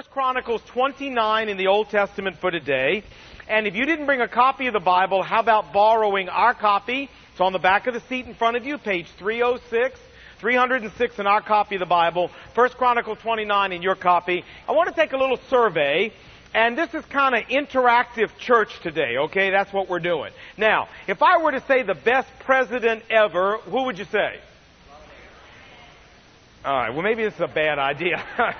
1 Chronicles 29 in the Old Testament for today. And if you didn't bring a copy of the Bible, how about borrowing our copy? It's on the back of the seat in front of you, page 306. 306 in our copy of the Bible, 1 Chronicle 29 in your copy. I want to take a little survey, and this is kind of interactive church today, okay? That's what we're doing. Now, if I were to say the best president ever, who would you say? Alright, well maybe this is a bad idea.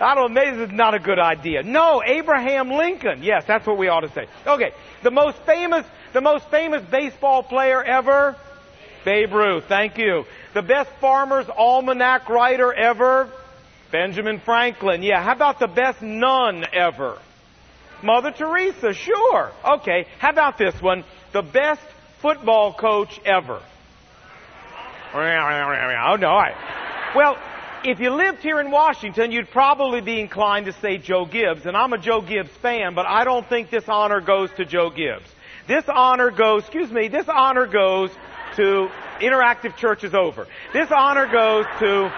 I don't know, this is not a good idea. No, Abraham Lincoln. Yes, that's what we ought to say. Okay, the most famous, the most famous baseball player ever? Babe Ruth, thank you. The best farmer's almanac writer ever? Benjamin Franklin. Yeah, how about the best nun ever? Mother Teresa, sure. Okay, how about this one? The best football coach ever. Oh no. Well, if you lived here in Washington, you'd probably be inclined to say Joe Gibbs, and I'm a Joe Gibbs fan, but I don't think this honor goes to Joe Gibbs. This honor goes, excuse me, this honor goes to Interactive Church is over. This honor goes to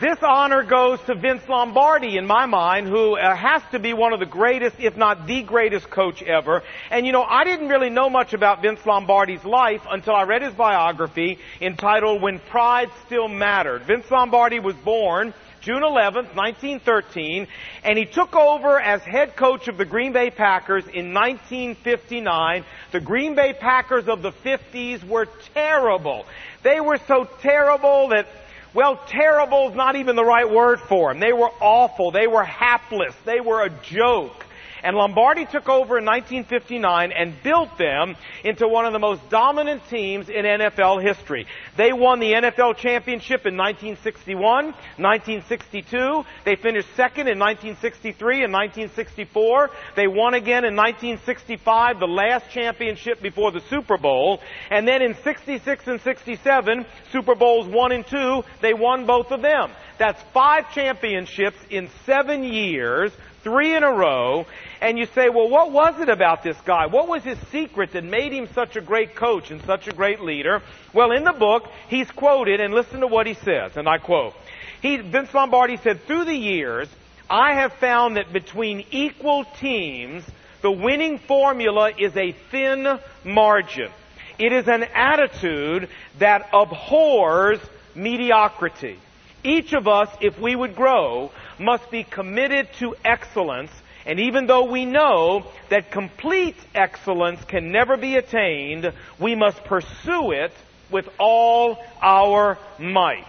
this honor goes to Vince Lombardi in my mind, who uh, has to be one of the greatest, if not the greatest coach ever. And you know, I didn't really know much about Vince Lombardi's life until I read his biography entitled When Pride Still Mattered. Vince Lombardi was born June 11th, 1913, and he took over as head coach of the Green Bay Packers in 1959. The Green Bay Packers of the 50s were terrible. They were so terrible that well, terrible is not even the right word for them. They were awful. They were hapless. They were a joke. And Lombardi took over in 1959 and built them into one of the most dominant teams in NFL history. They won the NFL championship in 1961, 1962. They finished second in 1963 and 1964. They won again in 1965, the last championship before the Super Bowl. And then in 66 and 67, Super Bowls 1 and 2, they won both of them. That's five championships in seven years three in a row, and you say, well, what was it about this guy? What was his secret that made him such a great coach and such a great leader? Well, in the book, he's quoted, and listen to what he says, and I quote. He, Vince Lombardi said, through the years, I have found that between equal teams, the winning formula is a thin margin. It is an attitude that abhors mediocrity. Each of us, if we would grow, must be committed to excellence. And even though we know that complete excellence can never be attained, we must pursue it with all our might.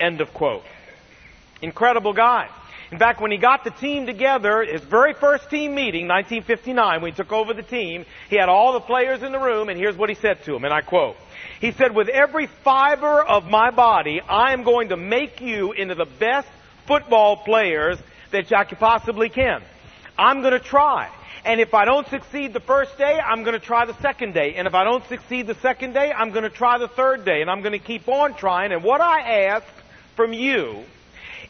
End of quote. Incredible guy. In fact, when he got the team together, his very first team meeting, 1959, when he took over the team, he had all the players in the room, and here's what he said to them, and I quote. He said, with every fiber of my body, I am going to make you into the best football players that I possibly can. I'm going to try. And if I don't succeed the first day, I'm going to try the second day. And if I don't succeed the second day, I'm going to try the third day. And I'm going to keep on trying. And what I ask from you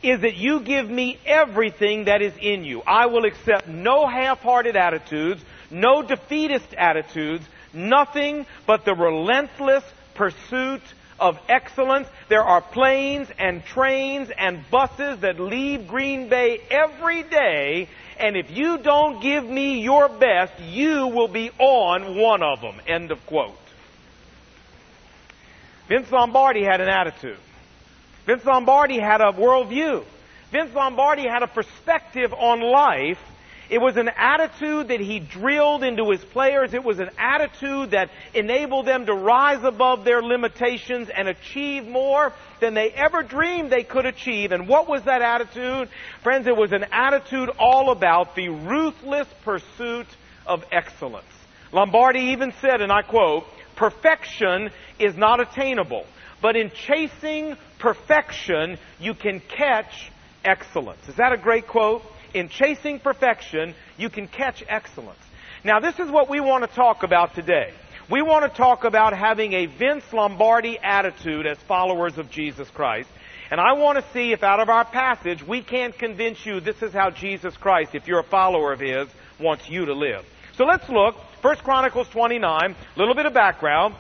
is that you give me everything that is in you. I will accept no half-hearted attitudes, no defeatist attitudes, nothing but the relentless pursuit of excellence. There are planes and trains and buses that leave Green Bay every day, and if you don't give me your best, you will be on one of them. End of quote. Vince Lombardi had an attitude. Vince Lombardi had a worldview. Vince Lombardi had a perspective on life it was an attitude that he drilled into his players. It was an attitude that enabled them to rise above their limitations and achieve more than they ever dreamed they could achieve. And what was that attitude? Friends, it was an attitude all about the ruthless pursuit of excellence. Lombardi even said, and I quote, perfection is not attainable, but in chasing perfection, you can catch excellence. Is that a great quote? In chasing perfection, you can catch excellence. Now, this is what we want to talk about today. We want to talk about having a Vince Lombardi attitude as followers of Jesus Christ. And I want to see if out of our passage we can't convince you this is how Jesus Christ, if you're a follower of His, wants you to live. So let's look. First Chronicles 29, a little bit of background.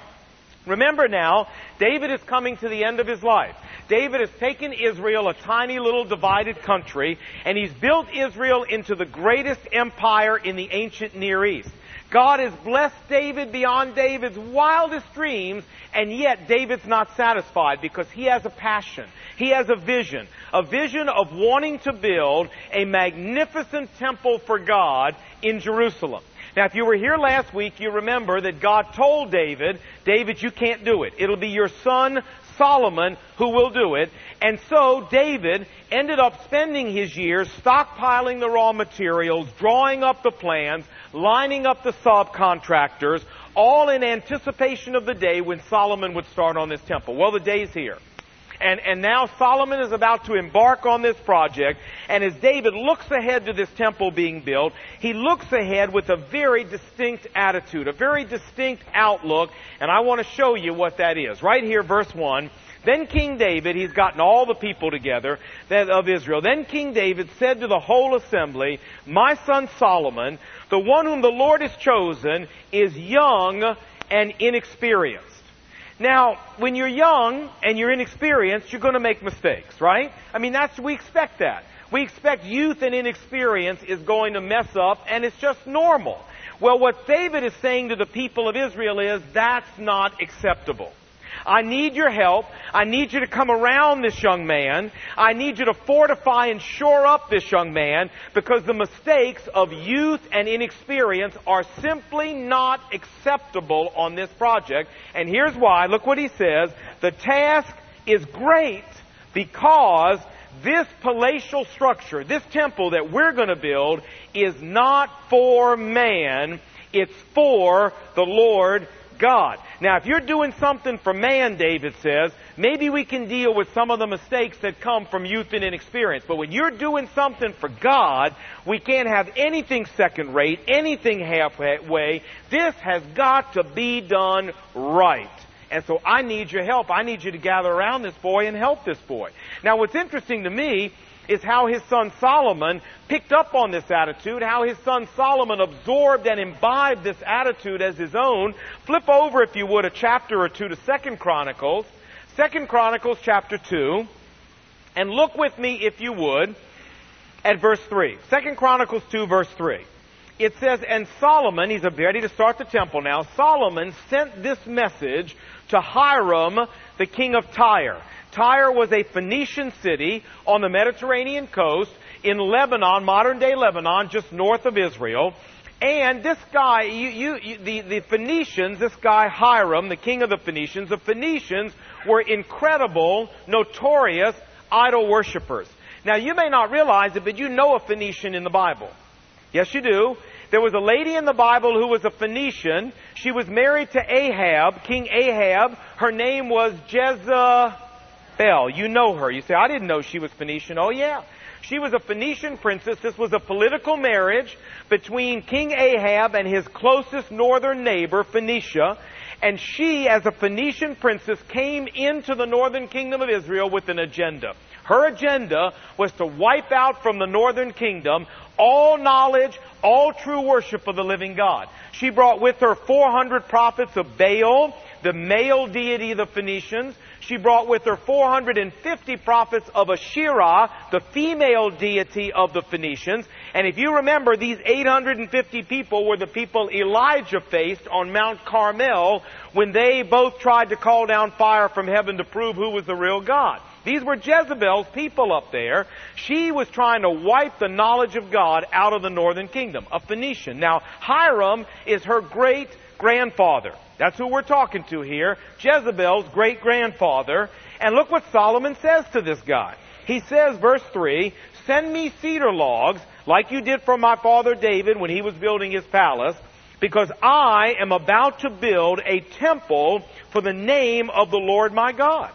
Remember now, David is coming to the end of his life. David has taken Israel, a tiny little divided country, and he's built Israel into the greatest empire in the ancient Near East. God has blessed David beyond David's wildest dreams, and yet David's not satisfied because he has a passion. He has a vision. A vision of wanting to build a magnificent temple for God in Jerusalem. Now, if you were here last week, you remember that God told David, David, you can't do it. It'll be your son Solomon who will do it. And so David ended up spending his years stockpiling the raw materials, drawing up the plans, lining up the subcontractors, all in anticipation of the day when Solomon would start on this temple. Well, the day's here. And, and now Solomon is about to embark on this project. And as David looks ahead to this temple being built, he looks ahead with a very distinct attitude, a very distinct outlook. And I want to show you what that is. Right here, verse 1. Then King David, he's gotten all the people together of Israel. Then King David said to the whole assembly, My son Solomon, the one whom the Lord has chosen, is young and inexperienced. Now, when you're young and you're inexperienced, you're going to make mistakes, right? I mean, that's, we expect that. We expect youth and inexperience is going to mess up, and it's just normal. Well, what David is saying to the people of Israel is, that's not acceptable. I need your help. I need you to come around this young man. I need you to fortify and shore up this young man because the mistakes of youth and inexperience are simply not acceptable on this project. And here's why. Look what he says. The task is great because this palatial structure, this temple that we're going to build, is not for man, it's for the Lord God. Now, if you're doing something for man, David says, maybe we can deal with some of the mistakes that come from youth and inexperience. But when you're doing something for God, we can't have anything second rate, anything halfway. This has got to be done right. And so I need your help. I need you to gather around this boy and help this boy. Now, what's interesting to me is how his son Solomon picked up on this attitude, how his son Solomon absorbed and imbibed this attitude as his own. Flip over, if you would, a chapter or two to Second Chronicles. Second Chronicles chapter 2. And look with me, if you would, at verse 3. Second Chronicles 2, verse 3. It says, And Solomon, he's ready to start the temple now, Solomon sent this message to Hiram, the king of Tyre. Tyre was a Phoenician city on the Mediterranean coast in Lebanon, modern day Lebanon, just north of Israel. And this guy, you, you, you, the, the Phoenicians, this guy Hiram, the king of the Phoenicians, the Phoenicians were incredible, notorious idol worshippers. Now you may not realize it, but you know a Phoenician in the Bible. Yes, you do. There was a lady in the Bible who was a Phoenician. She was married to Ahab, King Ahab. Her name was Jezebel. Bell. You know her. You say, I didn't know she was Phoenician. Oh yeah. She was a Phoenician princess. This was a political marriage between King Ahab and his closest northern neighbor, Phoenicia. And she, as a Phoenician princess, came into the northern kingdom of Israel with an agenda. Her agenda was to wipe out from the northern kingdom all knowledge, all true worship of the living God. She brought with her 400 prophets of Baal, the male deity of the Phoenicians. She brought with her 450 prophets of Asherah, the female deity of the Phoenicians. And if you remember, these 850 people were the people Elijah faced on Mount Carmel when they both tried to call down fire from heaven to prove who was the real God. These were Jezebel's people up there. She was trying to wipe the knowledge of God out of the northern kingdom, a Phoenician. Now, Hiram is her great grandfather. That's who we're talking to here. Jezebel's great grandfather. And look what Solomon says to this guy. He says, verse 3, send me cedar logs like you did for my father David when he was building his palace because I am about to build a temple for the name of the Lord my God.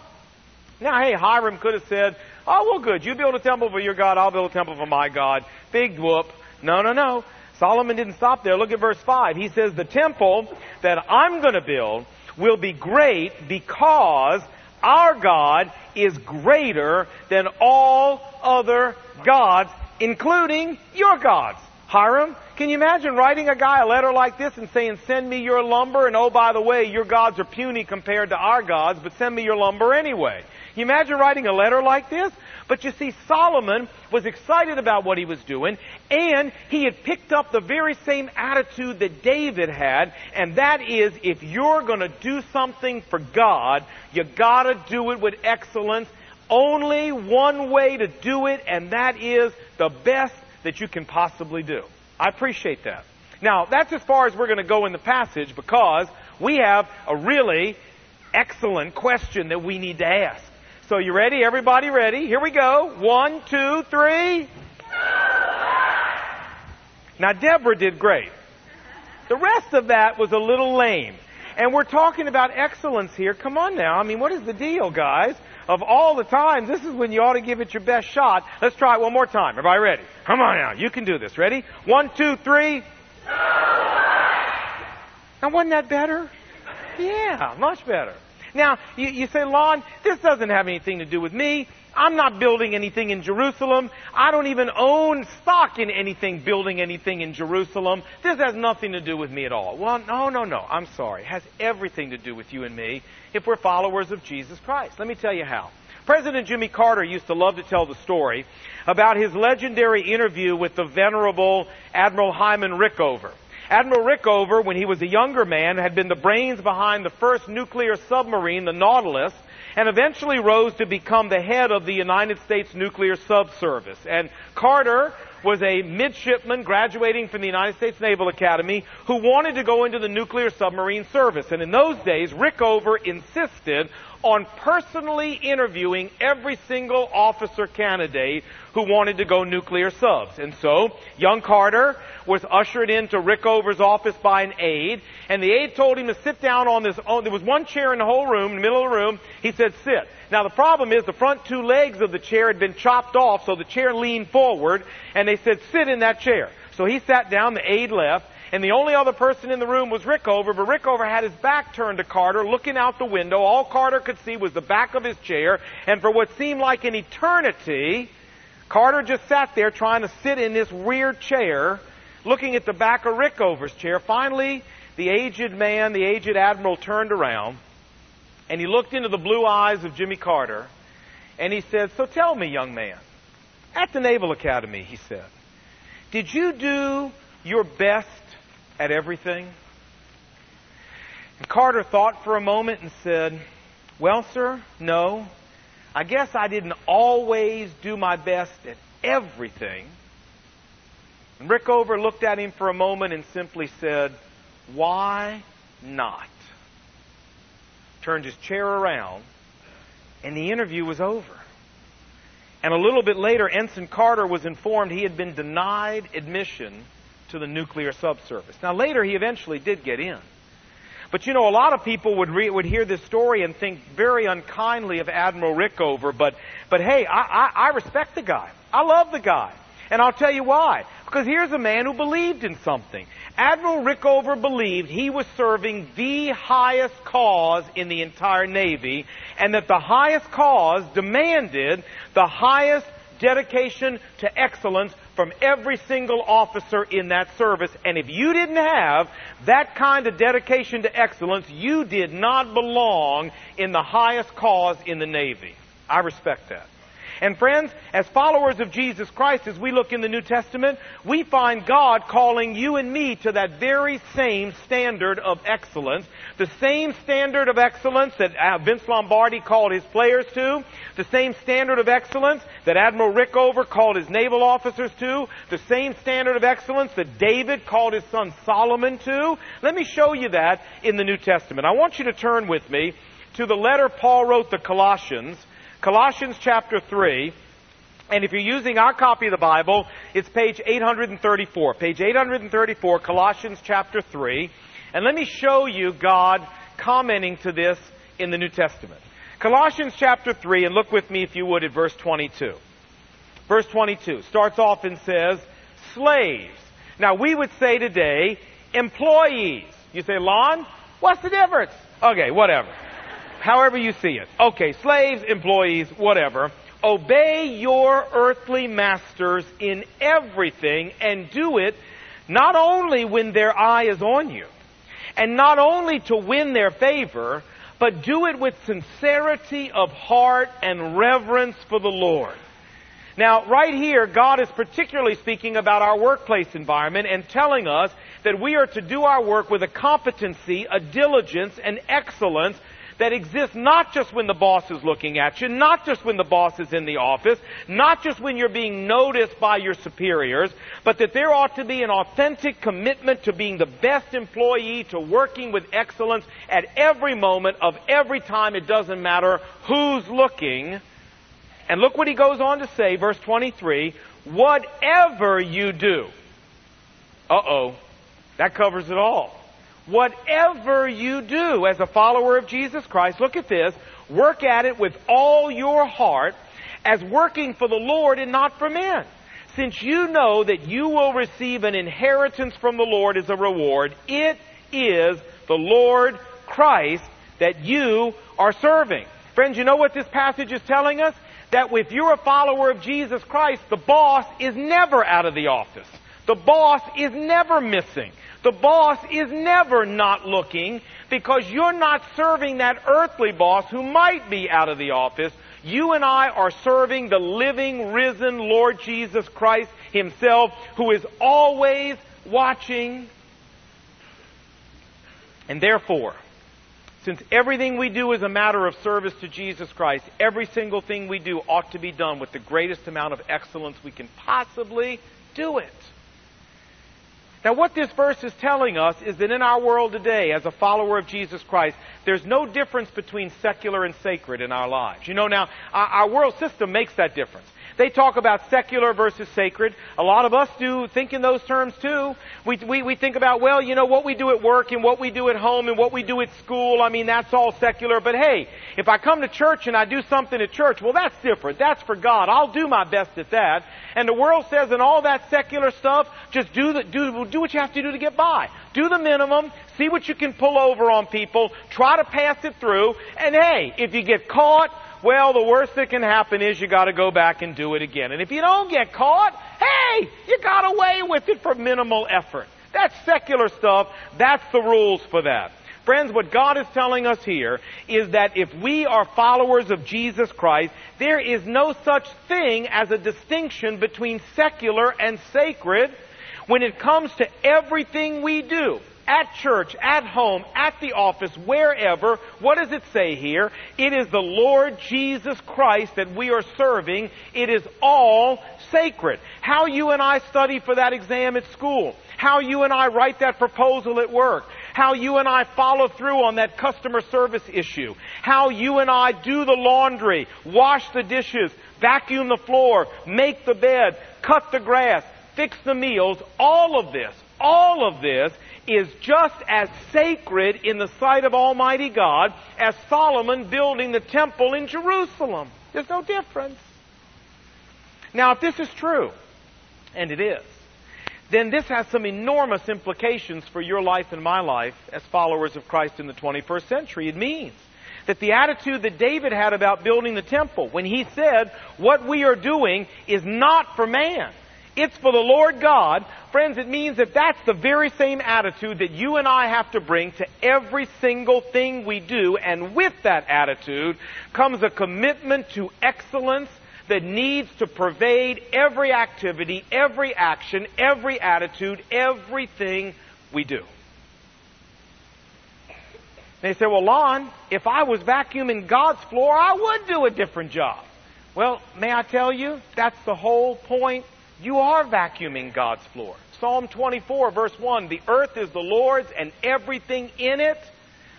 Now, hey, Hiram could have said, oh, well, good. You build a temple for your God, I'll build a temple for my God. Big whoop. No, no, no. Solomon didn't stop there. Look at verse 5. He says, The temple that I'm going to build will be great because our God is greater than all other gods, including your gods. Hiram, can you imagine writing a guy a letter like this and saying, send me your lumber, and oh, by the way, your gods are puny compared to our gods, but send me your lumber anyway. You imagine writing a letter like this? But you see, Solomon was excited about what he was doing, and he had picked up the very same attitude that David had, and that is, if you're gonna do something for God, you gotta do it with excellence. Only one way to do it, and that is the best that you can possibly do. I appreciate that. Now, that's as far as we're going to go in the passage because we have a really excellent question that we need to ask. So you ready? Everybody ready? Here we go. One, two, three. Now Deborah did great. The rest of that was a little lame. And we're talking about excellence here. Come on now. I mean, what is the deal, guys? Of all the times, this is when you ought to give it your best shot. Let's try it one more time. Everybody ready? Come on now. You can do this. Ready? One, two, three. Now, wasn't that better? Yeah, much better. Now, you, you say, Lon, this doesn't have anything to do with me. I'm not building anything in Jerusalem. I don't even own stock in anything building anything in Jerusalem. This has nothing to do with me at all. Well, no, no, no. I'm sorry. It has everything to do with you and me if we're followers of Jesus Christ. Let me tell you how. President Jimmy Carter used to love to tell the story about his legendary interview with the venerable Admiral Hyman Rickover. Admiral Rickover, when he was a younger man, had been the brains behind the first nuclear submarine, the Nautilus, and eventually rose to become the head of the United States Nuclear Subservice. And Carter was a midshipman graduating from the United States Naval Academy who wanted to go into the nuclear submarine service. And in those days, Rickover insisted on personally interviewing every single officer candidate who wanted to go nuclear subs. And so, young Carter was ushered into Rickover's office by an aide, and the aide told him to sit down on this, oh, there was one chair in the whole room, in the middle of the room. He said, sit. Now the problem is the front two legs of the chair had been chopped off, so the chair leaned forward, and they said, sit in that chair. So he sat down, the aide left, and the only other person in the room was Rickover, but Rickover had his back turned to Carter, looking out the window. All Carter could see was the back of his chair, and for what seemed like an eternity, Carter just sat there trying to sit in this weird chair, looking at the back of Rickover's chair. Finally, the aged man, the aged admiral, turned around, and he looked into the blue eyes of Jimmy Carter, and he said, So tell me, young man, at the Naval Academy, he said, did you do your best at everything? And Carter thought for a moment and said, Well, sir, no. I guess I didn't always do my best at everything. And Rickover looked at him for a moment and simply said, Why not? Turned his chair around, and the interview was over. And a little bit later, Ensign Carter was informed he had been denied admission to the nuclear subsurface. Now later he eventually did get in. But you know, a lot of people would re- would hear this story and think very unkindly of Admiral Rickover. But but hey, I, I, I respect the guy. I love the guy, and I'll tell you why. Because here's a man who believed in something. Admiral Rickover believed he was serving the highest cause in the entire Navy, and that the highest cause demanded the highest dedication to excellence from every single officer in that service. And if you didn't have that kind of dedication to excellence, you did not belong in the highest cause in the Navy. I respect that. And friends, as followers of Jesus Christ, as we look in the New Testament, we find God calling you and me to that very same standard of excellence. The same standard of excellence that uh, Vince Lombardi called his players to. The same standard of excellence that Admiral Rickover called his naval officers to. The same standard of excellence that David called his son Solomon to. Let me show you that in the New Testament. I want you to turn with me to the letter Paul wrote the Colossians Colossians chapter 3. And if you're using our copy of the Bible, it's page 834. Page 834, Colossians chapter 3. And let me show you God commenting to this in the New Testament. Colossians chapter 3, and look with me if you would at verse 22. Verse 22 starts off and says, slaves. Now we would say today, employees. You say, Lon, what's the difference? Okay, whatever however you see it. Okay, slaves, employees, whatever. Obey your earthly masters in everything and do it not only when their eye is on you, and not only to win their favor, but do it with sincerity of heart and reverence for the Lord. Now, right here, God is particularly speaking about our workplace environment and telling us that we are to do our work with a competency, a diligence, and excellence that exists not just when the boss is looking at you, not just when the boss is in the office, not just when you're being noticed by your superiors, but that there ought to be an authentic commitment to being the best employee, to working with excellence at every moment of every time. It doesn't matter who's looking. And look what he goes on to say, verse 23, whatever you do. Uh-oh. That covers it all. Whatever you do as a follower of Jesus Christ, look at this, work at it with all your heart as working for the Lord and not for men. Since you know that you will receive an inheritance from the Lord as a reward, it is the Lord Christ that you are serving. Friends, you know what this passage is telling us? That if you're a follower of Jesus Christ, the boss is never out of the office. The boss is never missing. The boss is never not looking because you're not serving that earthly boss who might be out of the office. You and I are serving the living, risen Lord Jesus Christ Himself who is always watching. And therefore, since everything we do is a matter of service to Jesus Christ, every single thing we do ought to be done with the greatest amount of excellence we can possibly do it. Now, what this verse is telling us is that in our world today, as a follower of Jesus Christ, there's no difference between secular and sacred in our lives. You know, now, our, world system makes that difference. They talk about secular versus sacred. A lot of us do think in those terms too. We, we, we think about, well, you know, what we do at work and what we do at home and what we do at school, I mean, that's all secular. But hey, if I come to church and I do something at church, well, that's different. That's for God. I'll do my best at that. And the world says in all that secular stuff, just do, the, do, do what you have to do to get by. Do the minimum, see what you can pull over on people, try to pass it through, and hey, if you get caught, well, the worst that can happen is you gotta go back and do it again. And if you don't get caught, hey, you got away with it for minimal effort. That's secular stuff. That's the rules for that. Friends, what God is telling us here is that if we are followers of Jesus Christ, there is no such thing as a distinction between secular and sacred when it comes to everything we do at church, at home, at the office, wherever, what does it say here? It is the Lord Jesus Christ that we are serving. It is all sacred. How you and I study for that exam at school. How you and I write that proposal at work. How you and I follow through on that customer service issue. How you and I do the laundry, wash the dishes, vacuum the floor, make the bed, cut the grass, fix the meals. All of this, all of this is just as sacred in the sight of Almighty God as Solomon building the temple in Jerusalem. There's no difference. Now, if this is true, and it is, then this has some enormous implications for your life and my life as followers of Christ in the 21st century. It means that the attitude that David had about building the temple, when he said, what we are doing is not for man, it's for the Lord God. Friends, it means that that's the very same attitude that you and I have to bring to every single thing we do. And with that attitude comes a commitment to excellence that needs to pervade every activity, every action, every attitude, everything we do. They say, well, Lon, if I was vacuuming God's floor, I would do a different job. Well, may I tell you, that's the whole point you are vacuuming God's floor. Psalm 24, verse 1 The earth is the Lord's and everything in it.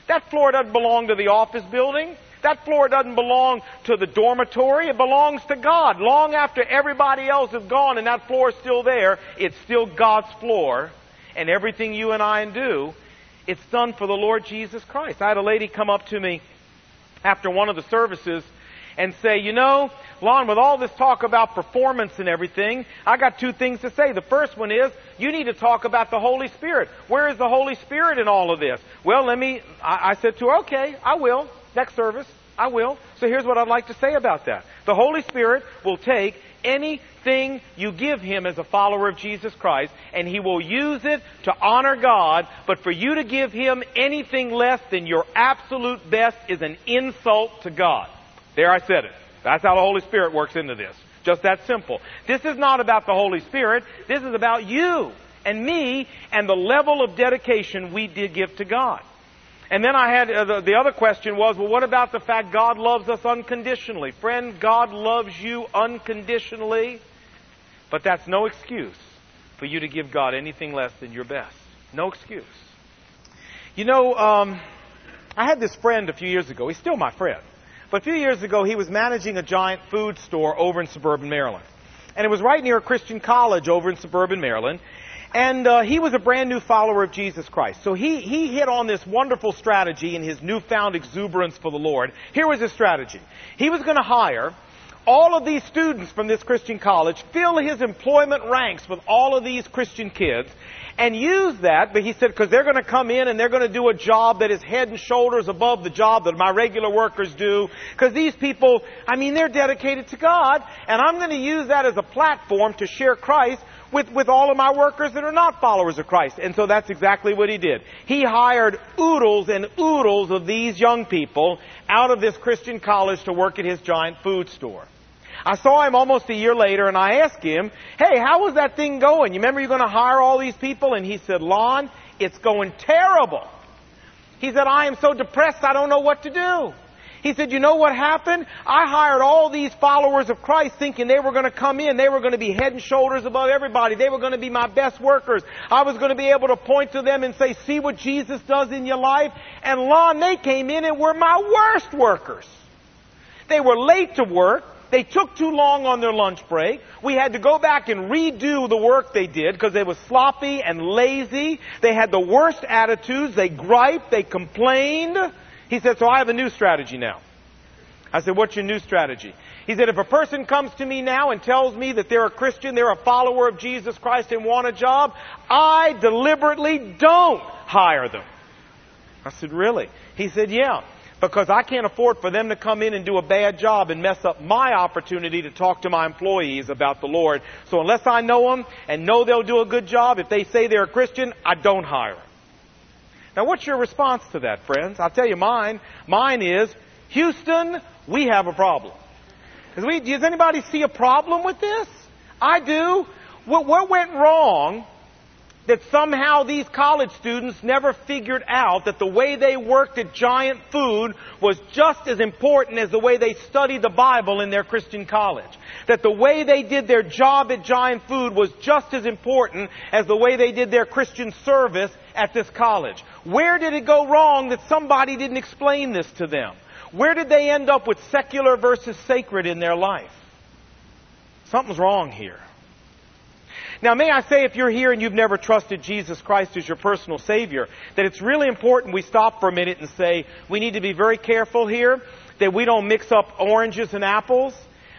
That floor doesn't belong to the office building. That floor doesn't belong to the dormitory. It belongs to God. Long after everybody else is gone and that floor is still there, it's still God's floor. And everything you and I do, it's done for the Lord Jesus Christ. I had a lady come up to me after one of the services and say, you know, Lon, with all this talk about performance and everything, I got two things to say. The first one is, you need to talk about the Holy Spirit. Where is the Holy Spirit in all of this? Well, let me, I, I said to her, okay, I will. Next service. I will. So here's what I'd like to say about that. The Holy Spirit will take anything you give Him as a follower of Jesus Christ, and He will use it to honor God, but for you to give Him anything less than your absolute best is an insult to God. There I said it. That's how the Holy Spirit works into this. Just that simple. This is not about the Holy Spirit. This is about you and me and the level of dedication we did give to God. And then I had uh, the, the other question was, well, what about the fact God loves us unconditionally? Friend, God loves you unconditionally, but that's no excuse for you to give God anything less than your best. No excuse. You know, um, I had this friend a few years ago. He's still my friend. But a few years ago, he was managing a giant food store over in suburban Maryland. And it was right near a Christian college over in suburban Maryland. And uh, he was a brand new follower of Jesus Christ. So he, he hit on this wonderful strategy in his newfound exuberance for the Lord. Here was his strategy. He was going to hire all of these students from this Christian college, fill his employment ranks with all of these Christian kids, and use that, but he said, because they're going to come in and they're going to do a job that is head and shoulders above the job that my regular workers do. Because these people, I mean, they're dedicated to God, and I'm going to use that as a platform to share Christ with, with all of my workers that are not followers of Christ. And so that's exactly what he did. He hired oodles and oodles of these young people out of this Christian college to work at his giant food store. I saw him almost a year later and I asked him, hey, how was that thing going? You remember you're going to hire all these people? And he said, Lon, it's going terrible. He said, I am so depressed I don't know what to do. He said, you know what happened? I hired all these followers of Christ thinking they were going to come in. They were going to be head and shoulders above everybody. They were going to be my best workers. I was going to be able to point to them and say, see what Jesus does in your life. And Lon, they came in and were my worst workers. They were late to work. They took too long on their lunch break. We had to go back and redo the work they did because they were sloppy and lazy. They had the worst attitudes. They griped. They complained. He said, so I have a new strategy now. I said, what's your new strategy? He said, if a person comes to me now and tells me that they're a Christian, they're a follower of Jesus Christ and want a job, I deliberately don't hire them. I said, really? He said, yeah. Because I can't afford for them to come in and do a bad job and mess up my opportunity to talk to my employees about the Lord. So unless I know them and know they'll do a good job, if they say they're a Christian, I don't hire them. Now, what's your response to that, friends? I'll tell you mine. Mine is, Houston, we have a problem. Does anybody see a problem with this? I do. What went wrong that somehow these college students never figured out that the way they worked at Giant Food was just as important as the way they studied the Bible in their Christian college. That the way they did their job at Giant Food was just as important as the way they did their Christian service at this college. Where did it go wrong that somebody didn't explain this to them? Where did they end up with secular versus sacred in their life? Something's wrong here. Now, may I say, if you're here and you've never trusted Jesus Christ as your personal Savior, that it's really important we stop for a minute and say, we need to be very careful here that we don't mix up oranges and apples.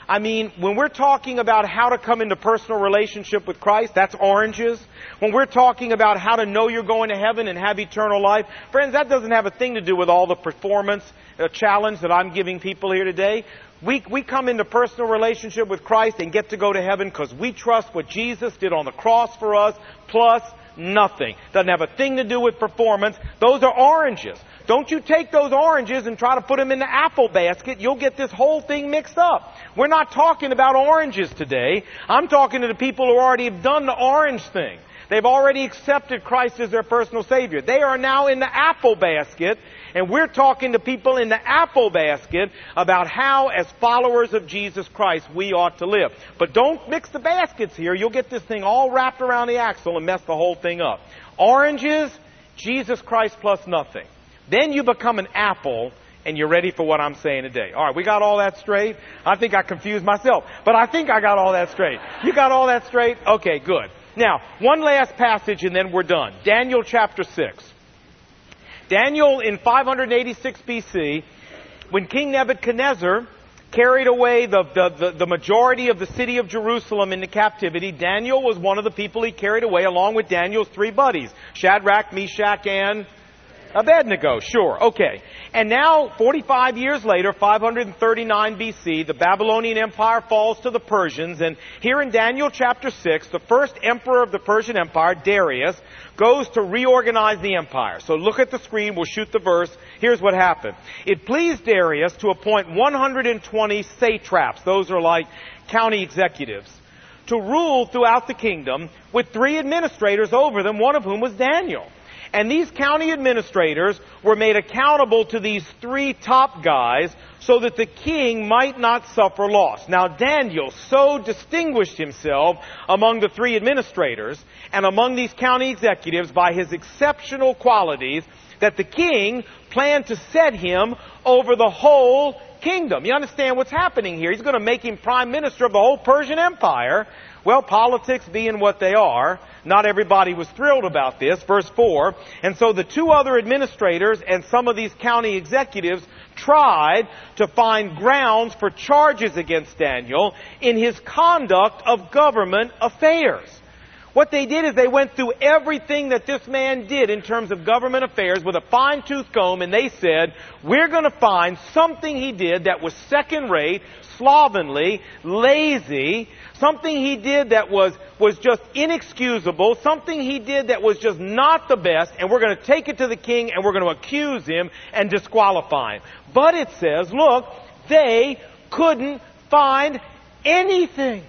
I mean, when we're talking about how to come into personal relationship with Christ, that's oranges. When we're talking about how to know you're going to heaven and have eternal life, friends, that doesn't have a thing to do with all the performance uh, challenge that I'm giving people here today. We, we come into personal relationship with Christ and get to go to heaven because we trust what Jesus did on the cross for us, plus nothing. Doesn't have a thing to do with performance. Those are oranges. Don't you take those oranges and try to put them in the apple basket. You'll get this whole thing mixed up. We're not talking about oranges today. I'm talking to the people who already have done the orange thing. They've already accepted Christ as their personal Savior. They are now in the apple basket, and we're talking to people in the apple basket about how, as followers of Jesus Christ, we ought to live. But don't mix the baskets here. You'll get this thing all wrapped around the axle and mess the whole thing up. Oranges, Jesus Christ plus nothing. Then you become an apple and you're ready for what I'm saying today. All right, we got all that straight. I think I confused myself, but I think I got all that straight. You got all that straight? Okay, good. Now, one last passage and then we're done. Daniel chapter 6. Daniel in 586 BC, when King Nebuchadnezzar carried away the, the, the, the, majority of the city of Jerusalem into captivity, Daniel was one of the people he carried away along with Daniel's three buddies, Shadrach, Meshach, and Abednego, sure, okay. And now, 45 years later, 539 BC, the Babylonian Empire falls to the Persians, and here in Daniel chapter 6, the first emperor of the Persian Empire, Darius, goes to reorganize the empire. So look at the screen, we'll shoot the verse. Here's what happened. It pleased Darius to appoint 120 satraps, those are like county executives, to rule throughout the kingdom with three administrators over them, one of whom was Daniel. And these county administrators were made accountable to these three top guys so that the king might not suffer loss. Now Daniel so distinguished himself among the three administrators and among these county executives by his exceptional qualities that the king planned to set him over the whole kingdom. You understand what's happening here? He's going to make him prime minister of the whole Persian Empire. Well, politics being what they are, not everybody was thrilled about this. Verse 4. And so the two other administrators and some of these county executives tried to find grounds for charges against Daniel in his conduct of government affairs. What they did is they went through everything that this man did in terms of government affairs with a fine tooth comb and they said, we're going to find something he did that was second rate, slovenly, lazy, something he did that was, was just inexcusable, something he did that was just not the best, and we're going to take it to the king and we're going to accuse him and disqualify him. But it says, look, they couldn't find anything.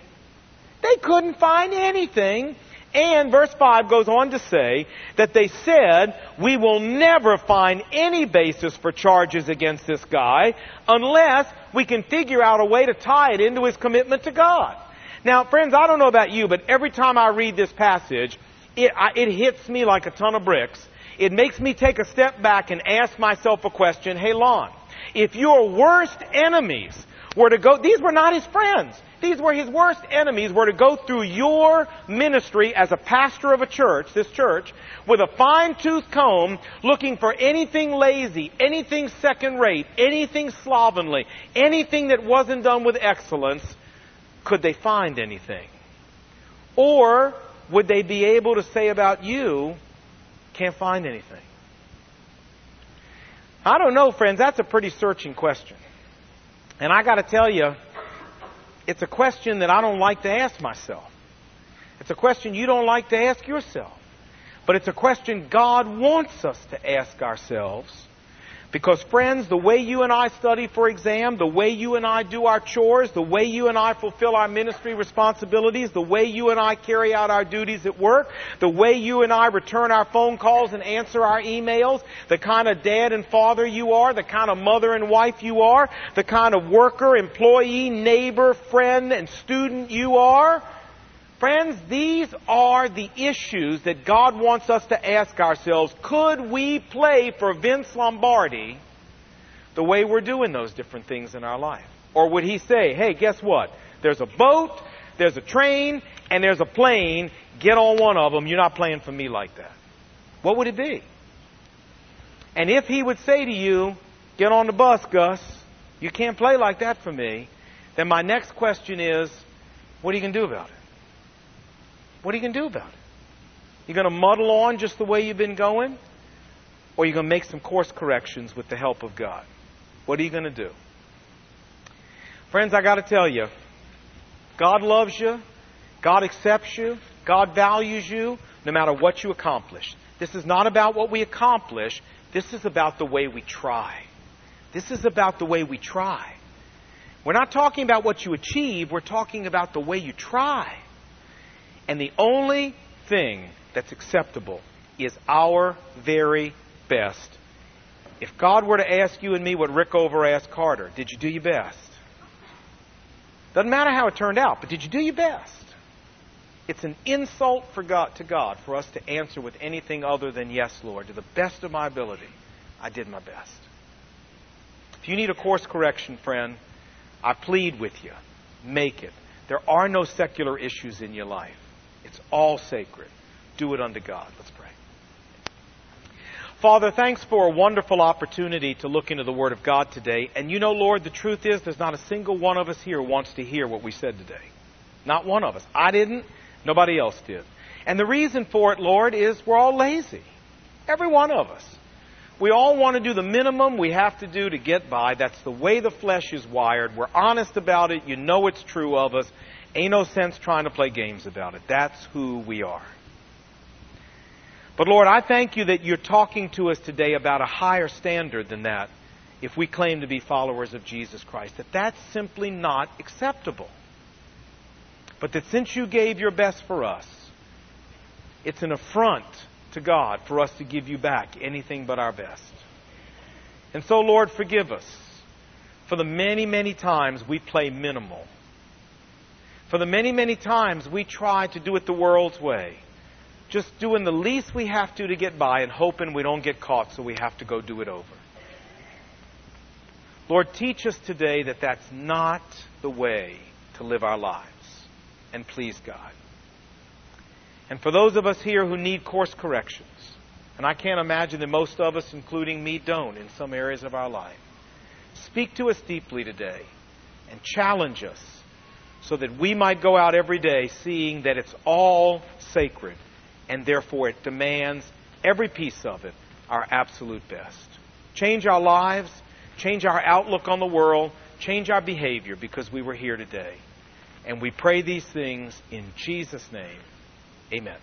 They couldn't find anything. And verse 5 goes on to say that they said, we will never find any basis for charges against this guy unless we can figure out a way to tie it into his commitment to God. Now, friends, I don't know about you, but every time I read this passage, it, I, it hits me like a ton of bricks. It makes me take a step back and ask myself a question. Hey, Lon, if your worst enemies were to go, these were not his friends. These were his worst enemies were to go through your ministry as a pastor of a church, this church, with a fine tooth comb looking for anything lazy, anything second rate, anything slovenly, anything that wasn't done with excellence. Could they find anything? Or would they be able to say about you, can't find anything? I don't know, friends. That's a pretty searching question. And I got to tell you, it's a question that I don't like to ask myself. It's a question you don't like to ask yourself. But it's a question God wants us to ask ourselves because friends, the way you and I study for exam, the way you and I do our chores, the way you and I fulfill our ministry responsibilities, the way you and I carry out our duties at work, the way you and I return our phone calls and answer our emails, the kind of dad and father you are, the kind of mother and wife you are, the kind of worker, employee, neighbor, friend, and student you are, Friends, these are the issues that God wants us to ask ourselves. Could we play for Vince Lombardi the way we're doing those different things in our life? Or would he say, hey, guess what? There's a boat, there's a train, and there's a plane. Get on one of them. You're not playing for me like that. What would it be? And if he would say to you, get on the bus, Gus, you can't play like that for me, then my next question is, what are you going to do about it? What are you going to do about it? You're going to muddle on just the way you've been going? Or are you going to make some course corrections with the help of God? What are you going to do? Friends, I got to tell you, God loves you. God accepts you. God values you no matter what you accomplish. This is not about what we accomplish. This is about the way we try. This is about the way we try. We're not talking about what you achieve. We're talking about the way you try. And the only thing that's acceptable is our very best. If God were to ask you and me what Rickover asked Carter, did you do your best? Doesn't matter how it turned out, but did you do your best? It's an insult for God to God for us to answer with anything other than yes, Lord, to the best of my ability. I did my best. If you need a course correction, friend, I plead with you. Make it. There are no secular issues in your life. It's all sacred. Do it unto God. Let's pray. Father, thanks for a wonderful opportunity to look into the Word of God today. And you know, Lord, the truth is there's not a single one of us here wants to hear what we said today. Not one of us. I didn't. Nobody else did. And the reason for it, Lord, is we're all lazy. Every one of us. We all want to do the minimum we have to do to get by. That's the way the flesh is wired. We're honest about it. You know it's true of us. Ain't no sense trying to play games about it. That's who we are. But Lord, I thank you that you're talking to us today about a higher standard than that if we claim to be followers of Jesus Christ. That that's simply not acceptable. But that since you gave your best for us, it's an affront to God for us to give you back anything but our best. And so, Lord, forgive us for the many, many times we play minimal. For the many, many times we try to do it the world's way. Just doing the least we have to to get by and hoping we don't get caught so we have to go do it over. Lord, teach us today that that's not the way to live our lives and please God. And for those of us here who need course corrections, and I can't imagine that most of us, including me, don't in some areas of our life, speak to us deeply today and challenge us so that we might go out every day seeing that it's all sacred and therefore it demands every piece of it our absolute best. Change our lives, change our outlook on the world, change our behavior because we were here today. And we pray these things in Jesus' name. Amen.